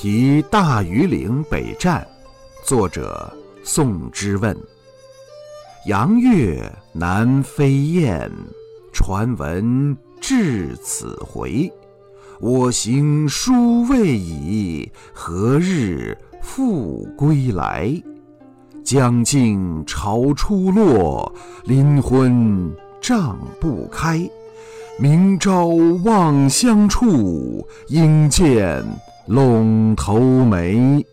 题大庾岭北站，作者宋之问。阳月南飞雁，传闻至此回。我行书未已，何日复归来？将近潮初落，临昏帐不开。明朝望乡处，应见陇头梅。